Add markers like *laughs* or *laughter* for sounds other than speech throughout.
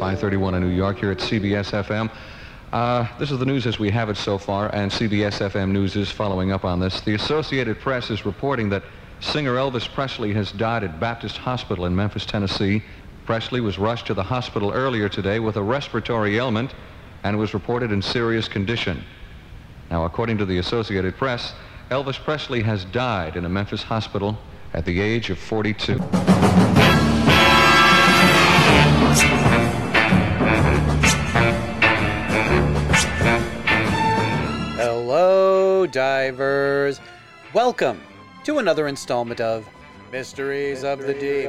531 in New York here at CBS FM. Uh, this is the news as we have it so far, and CBS FM News is following up on this. The Associated Press is reporting that singer Elvis Presley has died at Baptist Hospital in Memphis, Tennessee. Presley was rushed to the hospital earlier today with a respiratory ailment and was reported in serious condition. Now, according to the Associated Press, Elvis Presley has died in a Memphis hospital at the age of 42. Divers. Welcome to another installment of Mysteries of the Deep.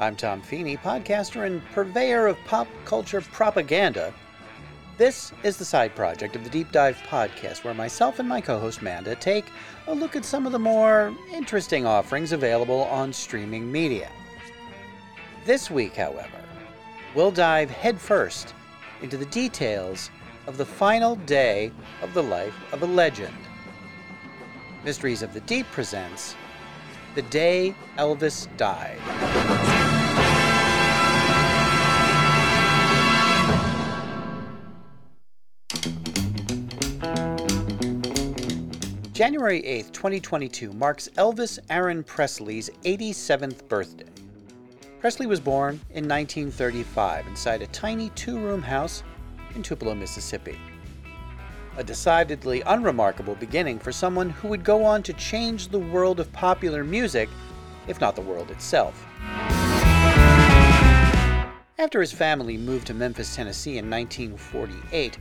I'm Tom Feeney, podcaster and purveyor of pop culture propaganda. This is the side project of the Deep Dive podcast, where myself and my co host Manda take a look at some of the more interesting offerings available on streaming media. This week, however, we'll dive headfirst into the details of the final day of the life of a legend. Mysteries of the Deep presents The Day Elvis Died. January 8, 2022 marks Elvis Aaron Presley's 87th birthday. Presley was born in 1935 inside a tiny two room house in Tupelo, Mississippi. A decidedly unremarkable beginning for someone who would go on to change the world of popular music, if not the world itself. After his family moved to Memphis, Tennessee in 1948,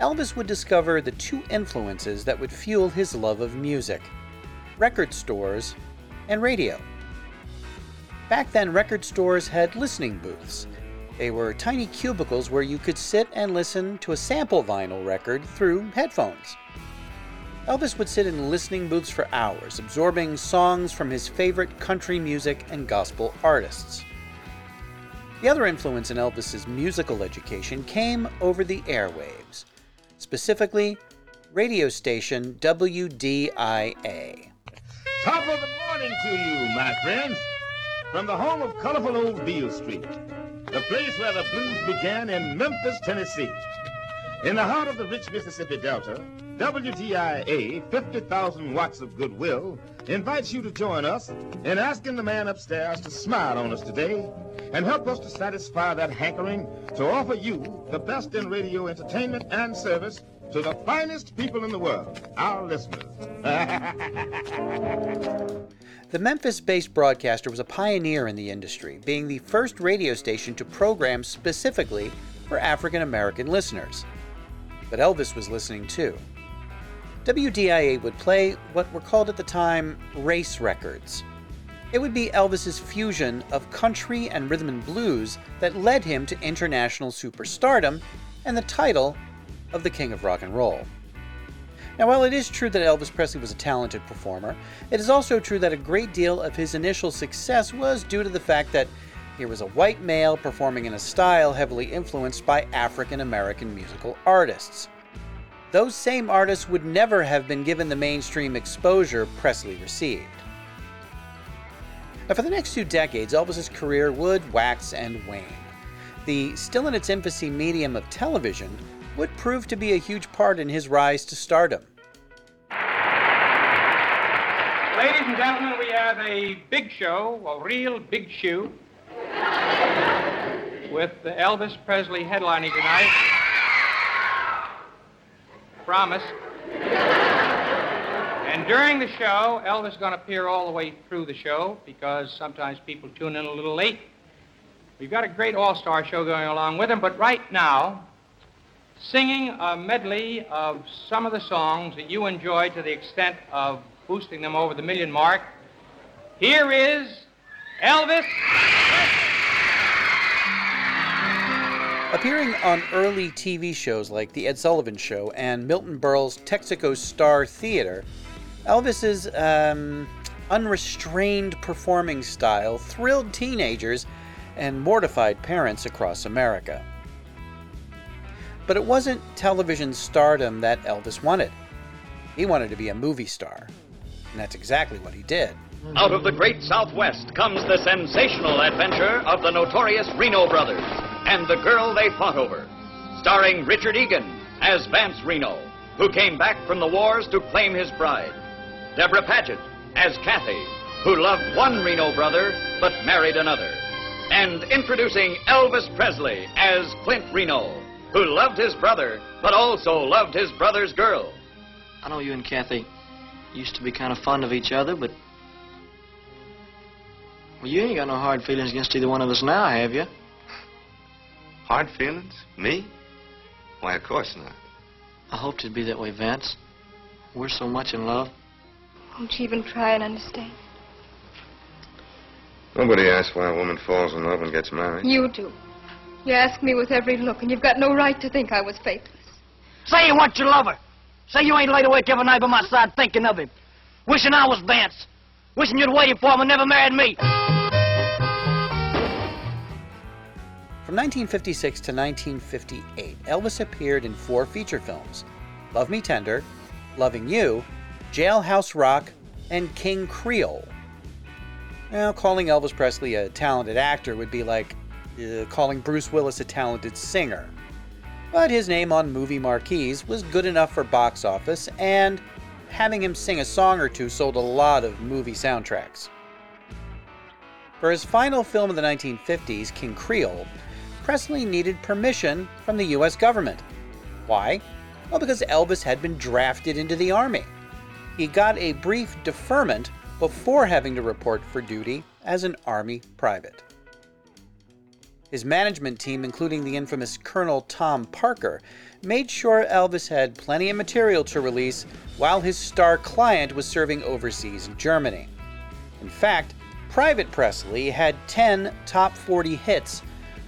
Elvis would discover the two influences that would fuel his love of music record stores and radio. Back then, record stores had listening booths. They were tiny cubicles where you could sit and listen to a sample vinyl record through headphones. Elvis would sit in listening booths for hours, absorbing songs from his favorite country music and gospel artists. The other influence in Elvis's musical education came over the airwaves specifically radio station WDIA. Top of the morning to you, my friends. From the home of colorful old Beale Street, the place where the blues began in Memphis, Tennessee. In the heart of the rich Mississippi Delta, WDIA, 50,000 watts of goodwill, invites you to join us in asking the man upstairs to smile on us today and help us to satisfy that hankering to offer you the best in radio entertainment and service to the finest people in the world, our listeners. *laughs* the Memphis based broadcaster was a pioneer in the industry, being the first radio station to program specifically for African American listeners. But Elvis was listening too. WDIA would play what were called at the time race records. It would be Elvis's fusion of country and rhythm and blues that led him to international superstardom and the title of the King of Rock and Roll. Now, while it is true that Elvis Presley was a talented performer, it is also true that a great deal of his initial success was due to the fact that he was a white male performing in a style heavily influenced by African American musical artists. Those same artists would never have been given the mainstream exposure Presley received. Now, for the next two decades, Elvis's career would wax and wane. The still in its infancy medium of television would prove to be a huge part in his rise to stardom. Ladies and gentlemen, we have a big show, a real big shoe, with Elvis Presley headlining tonight. Promise. And during the show, Elvis is going to appear all the way through the show because sometimes people tune in a little late. We've got a great all star show going along with him, but right now, singing a medley of some of the songs that you enjoy to the extent of boosting them over the million mark, here is Elvis. Appearing on early TV shows like The Ed Sullivan Show and Milton Berle's Texaco Star Theater, Elvis's um, unrestrained performing style thrilled teenagers and mortified parents across America. But it wasn't television stardom that Elvis wanted. He wanted to be a movie star. And that's exactly what he did. Out of the great Southwest comes the sensational adventure of the notorious Reno brothers and the Girl They Fought Over, starring Richard Egan as Vance Reno, who came back from the wars to claim his bride. Debra Paget as Kathy, who loved one Reno brother but married another. And introducing Elvis Presley as Clint Reno, who loved his brother but also loved his brother's girl. I know you and Kathy used to be kind of fond of each other, but. Well, you ain't got no hard feelings against either one of us now, have you? Hard feelings? Me? Why, of course not. I hoped it'd be that way, Vance. We're so much in love. Won't you even try and understand? Nobody asks why a woman falls in love and gets married. You do. You ask me with every look, and you've got no right to think I was faithless. Say you want your lover. Say you ain't laid awake every night by my side thinking of him. Wishing I was Vance. Wishing you'd waited for him and never married me. From 1956 to 1958, Elvis appeared in four feature films Love Me Tender, Loving You, Jailhouse Rock, and King Creole. Now, calling Elvis Presley a talented actor would be like uh, calling Bruce Willis a talented singer. But his name on movie marquees was good enough for box office, and having him sing a song or two sold a lot of movie soundtracks. For his final film of the 1950s, King Creole, Presley needed permission from the US government. Why? Well, because Elvis had been drafted into the Army. He got a brief deferment before having to report for duty as an Army private. His management team, including the infamous Colonel Tom Parker, made sure Elvis had plenty of material to release while his star client was serving overseas in Germany. In fact, Private Presley had 10 top 40 hits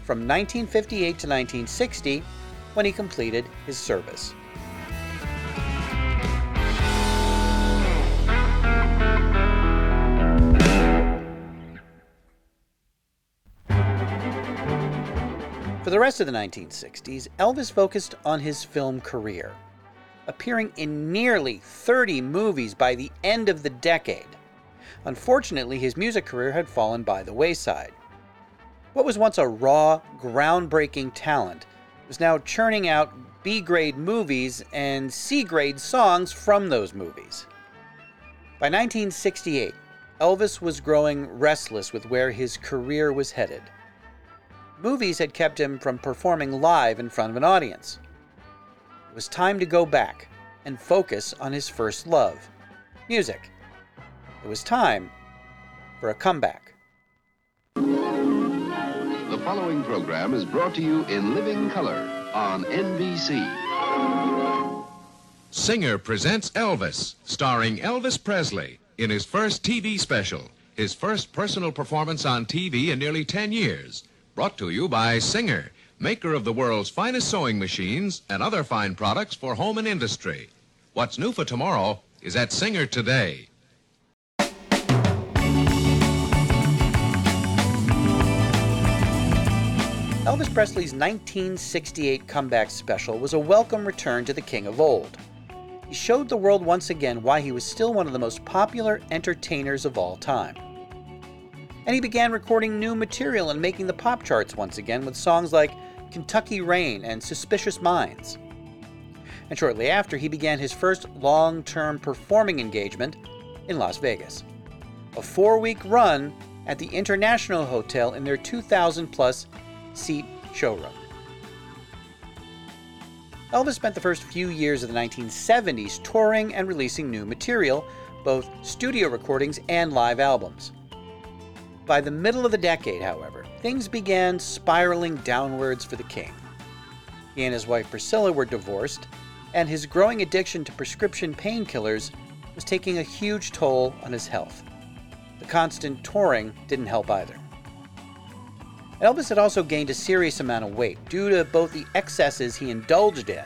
from 1958 to 1960 when he completed his service. The rest of the 1960s, Elvis focused on his film career, appearing in nearly 30 movies by the end of the decade. Unfortunately, his music career had fallen by the wayside. What was once a raw, groundbreaking talent was now churning out B grade movies and C grade songs from those movies. By 1968, Elvis was growing restless with where his career was headed. Movies had kept him from performing live in front of an audience. It was time to go back and focus on his first love music. It was time for a comeback. The following program is brought to you in living color on NBC. Singer presents Elvis, starring Elvis Presley in his first TV special, his first personal performance on TV in nearly 10 years. Brought to you by Singer, maker of the world's finest sewing machines and other fine products for home and industry. What's new for tomorrow is at Singer today. Elvis Presley's 1968 comeback special was a welcome return to the king of old. He showed the world once again why he was still one of the most popular entertainers of all time. And he began recording new material and making the pop charts once again with songs like Kentucky Rain and Suspicious Minds. And shortly after, he began his first long term performing engagement in Las Vegas. A four week run at the International Hotel in their 2,000 plus seat showroom. Elvis spent the first few years of the 1970s touring and releasing new material, both studio recordings and live albums. By the middle of the decade, however, things began spiraling downwards for the king. He and his wife Priscilla were divorced, and his growing addiction to prescription painkillers was taking a huge toll on his health. The constant touring didn't help either. Elvis had also gained a serious amount of weight due to both the excesses he indulged in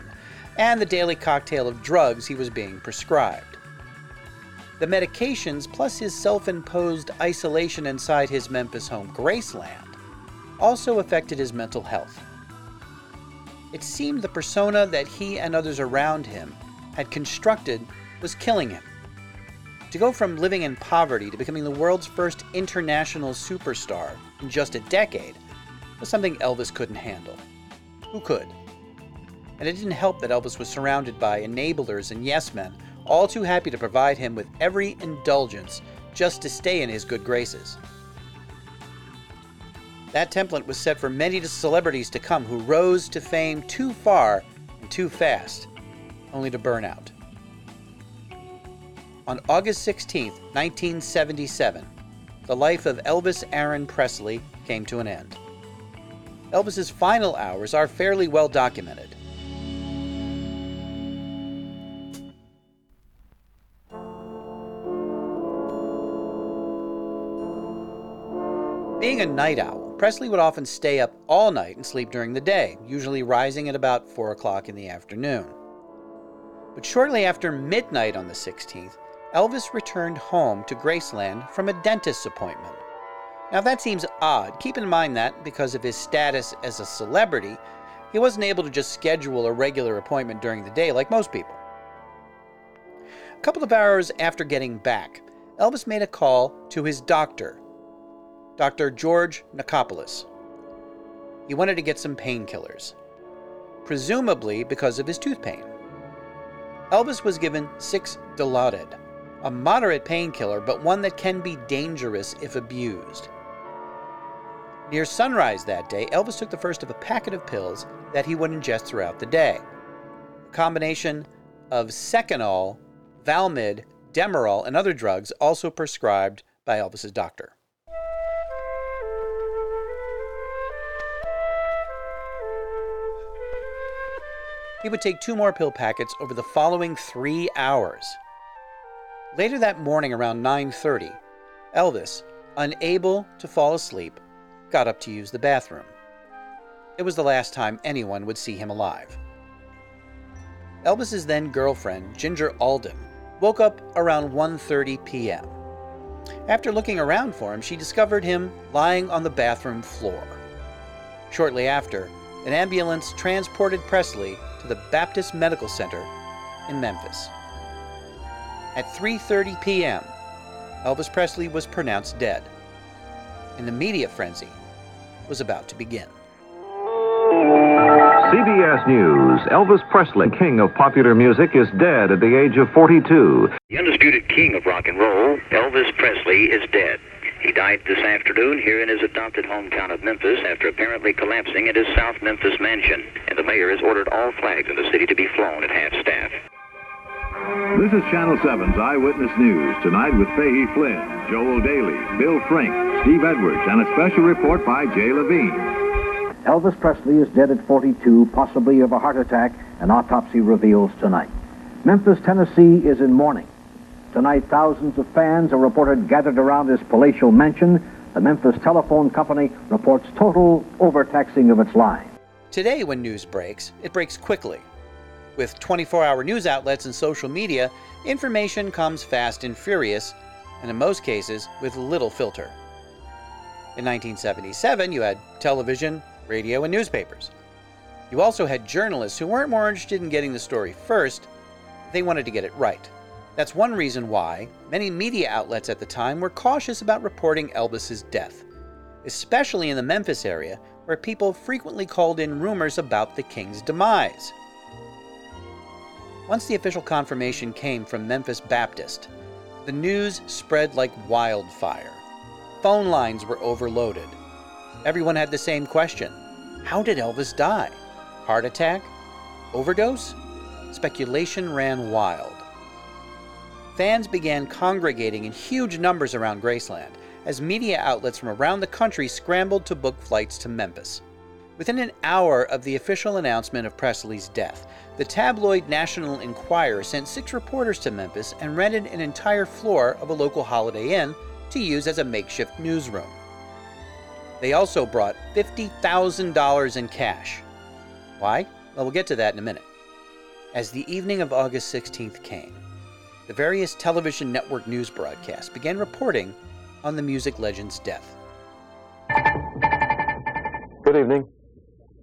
and the daily cocktail of drugs he was being prescribed. The medications, plus his self imposed isolation inside his Memphis home, Graceland, also affected his mental health. It seemed the persona that he and others around him had constructed was killing him. To go from living in poverty to becoming the world's first international superstar in just a decade was something Elvis couldn't handle. Who could? And it didn't help that Elvis was surrounded by enablers and yes men, all too happy to provide him with every indulgence just to stay in his good graces. That template was set for many celebrities to come who rose to fame too far and too fast, only to burn out. On August 16, 1977, the life of Elvis Aaron Presley came to an end. Elvis's final hours are fairly well documented. Being a night owl, Presley would often stay up all night and sleep during the day, usually rising at about 4 o'clock in the afternoon. But shortly after midnight on the 16th, Elvis returned home to Graceland from a dentist's appointment. Now, that seems odd. Keep in mind that, because of his status as a celebrity, he wasn't able to just schedule a regular appointment during the day like most people. A couple of hours after getting back, Elvis made a call to his doctor, Dr. George Nichopoulos. He wanted to get some painkillers, presumably because of his tooth pain. Elvis was given six Dilaudid, a moderate painkiller, but one that can be dangerous if abused. Near sunrise that day, Elvis took the first of a packet of pills that he would ingest throughout the day. A combination of Seconal, Valmid, Demerol, and other drugs also prescribed by Elvis's doctor. He would take two more pill packets over the following 3 hours. Later that morning around 9:30, Elvis, unable to fall asleep, got up to use the bathroom. It was the last time anyone would see him alive. Elvis's then girlfriend, Ginger Alden, woke up around 1:30 p.m. After looking around for him, she discovered him lying on the bathroom floor. Shortly after, an ambulance transported Presley to the Baptist Medical Center in Memphis. At 3:30 p.m., Elvis Presley was pronounced dead, and the media frenzy was about to begin. CBS News. Elvis Presley, king of popular music, is dead at the age of 42. The undisputed king of rock and roll, Elvis Presley, is dead. He died this afternoon here in his adopted hometown of Memphis after apparently collapsing at his South Memphis mansion. And the mayor has ordered all flags in the city to be flown at half staff. This is Channel 7's Eyewitness News. Tonight with Fahey Flynn, Joel Daly, Bill Frank, Steve Edwards, and a special report by Jay Levine. Elvis Presley is dead at 42, possibly of a heart attack, an autopsy reveals tonight. Memphis, Tennessee is in mourning. Tonight, thousands of fans are reported gathered around his palatial mansion. The Memphis Telephone Company reports total overtaxing of its line. Today, when news breaks, it breaks quickly. With 24 hour news outlets and social media, information comes fast and furious, and in most cases, with little filter. In 1977, you had television, radio, and newspapers. You also had journalists who weren't more interested in getting the story first, they wanted to get it right. That's one reason why many media outlets at the time were cautious about reporting Elvis's death, especially in the Memphis area where people frequently called in rumors about the king's demise. Once the official confirmation came from Memphis Baptist, the news spread like wildfire. Phone lines were overloaded. Everyone had the same question How did Elvis die? Heart attack? Overdose? Speculation ran wild. Fans began congregating in huge numbers around Graceland as media outlets from around the country scrambled to book flights to Memphis. Within an hour of the official announcement of Presley's death, the tabloid National Enquirer sent six reporters to Memphis and rented an entire floor of a local Holiday Inn to use as a makeshift newsroom. They also brought $50,000 in cash. Why? Well, we'll get to that in a minute. As the evening of August 16th came, the various television network news broadcasts began reporting on the music legend's death. Good evening.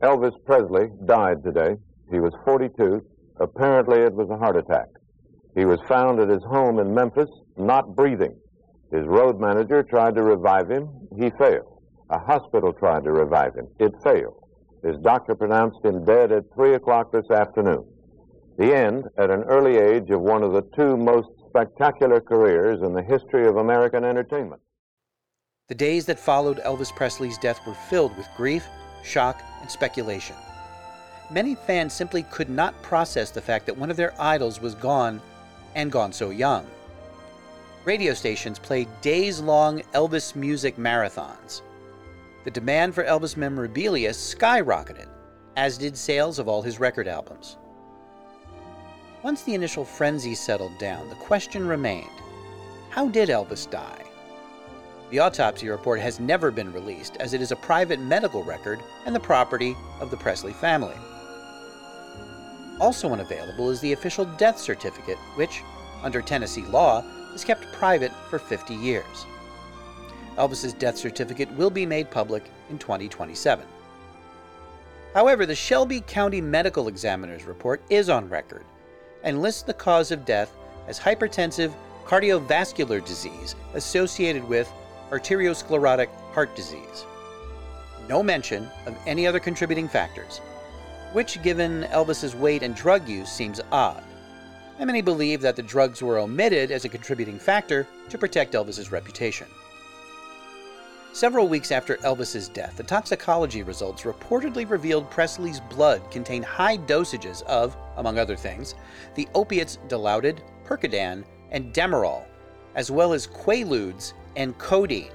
Elvis Presley died today. He was 42. Apparently, it was a heart attack. He was found at his home in Memphis, not breathing. His road manager tried to revive him. He failed. A hospital tried to revive him. It failed. His doctor pronounced him dead at 3 o'clock this afternoon. The end, at an early age, of one of the two most spectacular careers in the history of American entertainment. The days that followed Elvis Presley's death were filled with grief, shock, and speculation. Many fans simply could not process the fact that one of their idols was gone and gone so young. Radio stations played days long Elvis music marathons. The demand for Elvis memorabilia skyrocketed, as did sales of all his record albums. Once the initial frenzy settled down, the question remained how did Elvis die? The autopsy report has never been released, as it is a private medical record and the property of the Presley family. Also unavailable is the official death certificate, which, under Tennessee law, is kept private for 50 years. Elvis's death certificate will be made public in 2027. However, the Shelby County Medical Examiner's report is on record and lists the cause of death as hypertensive cardiovascular disease associated with arteriosclerotic heart disease. No mention of any other contributing factors, which, given Elvis's weight and drug use, seems odd. And many believe that the drugs were omitted as a contributing factor to protect Elvis's reputation. Several weeks after Elvis's death, the toxicology results reportedly revealed Presley's blood contained high dosages of, among other things, the opiates Dilaudid, Percodan, and Demerol, as well as Quaaludes and codeine.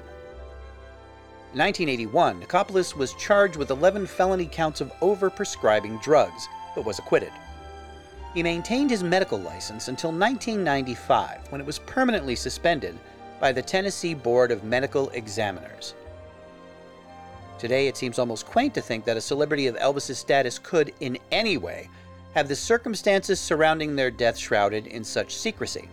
In 1981, Nichopoulos was charged with 11 felony counts of overprescribing drugs, but was acquitted. He maintained his medical license until 1995, when it was permanently suspended by the Tennessee Board of Medical Examiners. Today, it seems almost quaint to think that a celebrity of Elvis's status could, in any way, have the circumstances surrounding their death shrouded in such secrecy.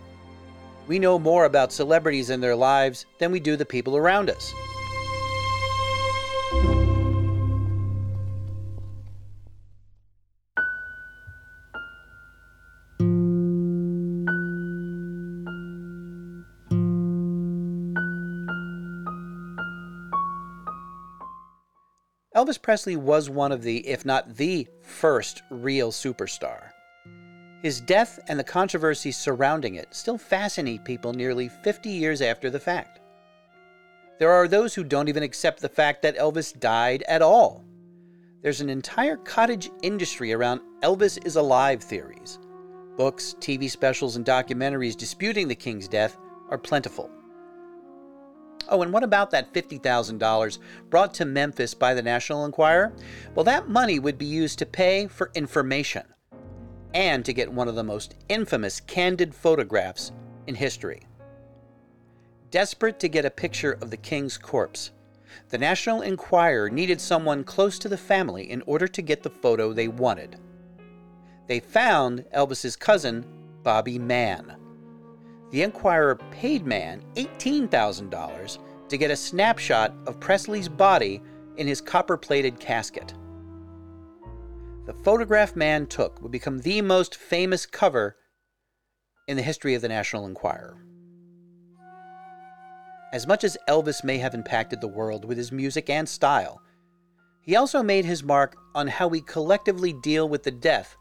We know more about celebrities and their lives than we do the people around us. Elvis Presley was one of the, if not the first real superstar. His death and the controversy surrounding it still fascinate people nearly 50 years after the fact. There are those who don't even accept the fact that Elvis died at all. There's an entire cottage industry around Elvis is alive theories. Books, TV specials, and documentaries disputing the king's death are plentiful. Oh, and what about that $50,000 brought to Memphis by the National Enquirer? Well, that money would be used to pay for information and to get one of the most infamous candid photographs in history. Desperate to get a picture of the king's corpse, the National Enquirer needed someone close to the family in order to get the photo they wanted. They found Elvis's cousin, Bobby Mann. The Enquirer paid Mann $18,000 to get a snapshot of Presley's body in his copper plated casket. The photograph Mann took would become the most famous cover in the history of the National Enquirer. As much as Elvis may have impacted the world with his music and style, he also made his mark on how we collectively deal with the death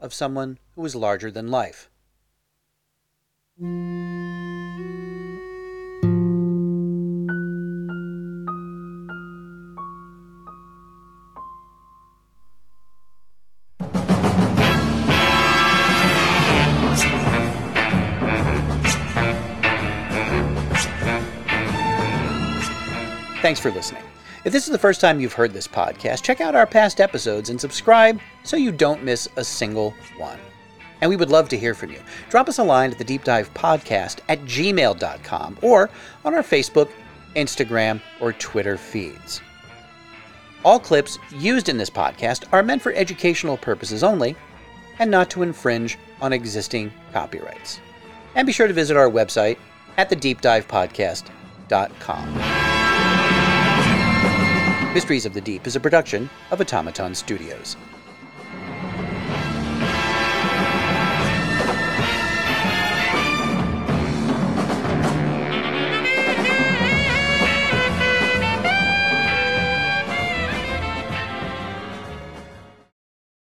of someone who was larger than life. Thanks for listening. If this is the first time you've heard this podcast, check out our past episodes and subscribe so you don't miss a single one. And we would love to hear from you. Drop us a line at the Deep Dive Podcast at gmail.com or on our Facebook, Instagram, or Twitter feeds. All clips used in this podcast are meant for educational purposes only and not to infringe on existing copyrights. And be sure to visit our website at thedeepdivepodcast.com. Mysteries of the Deep is a production of Automaton Studios.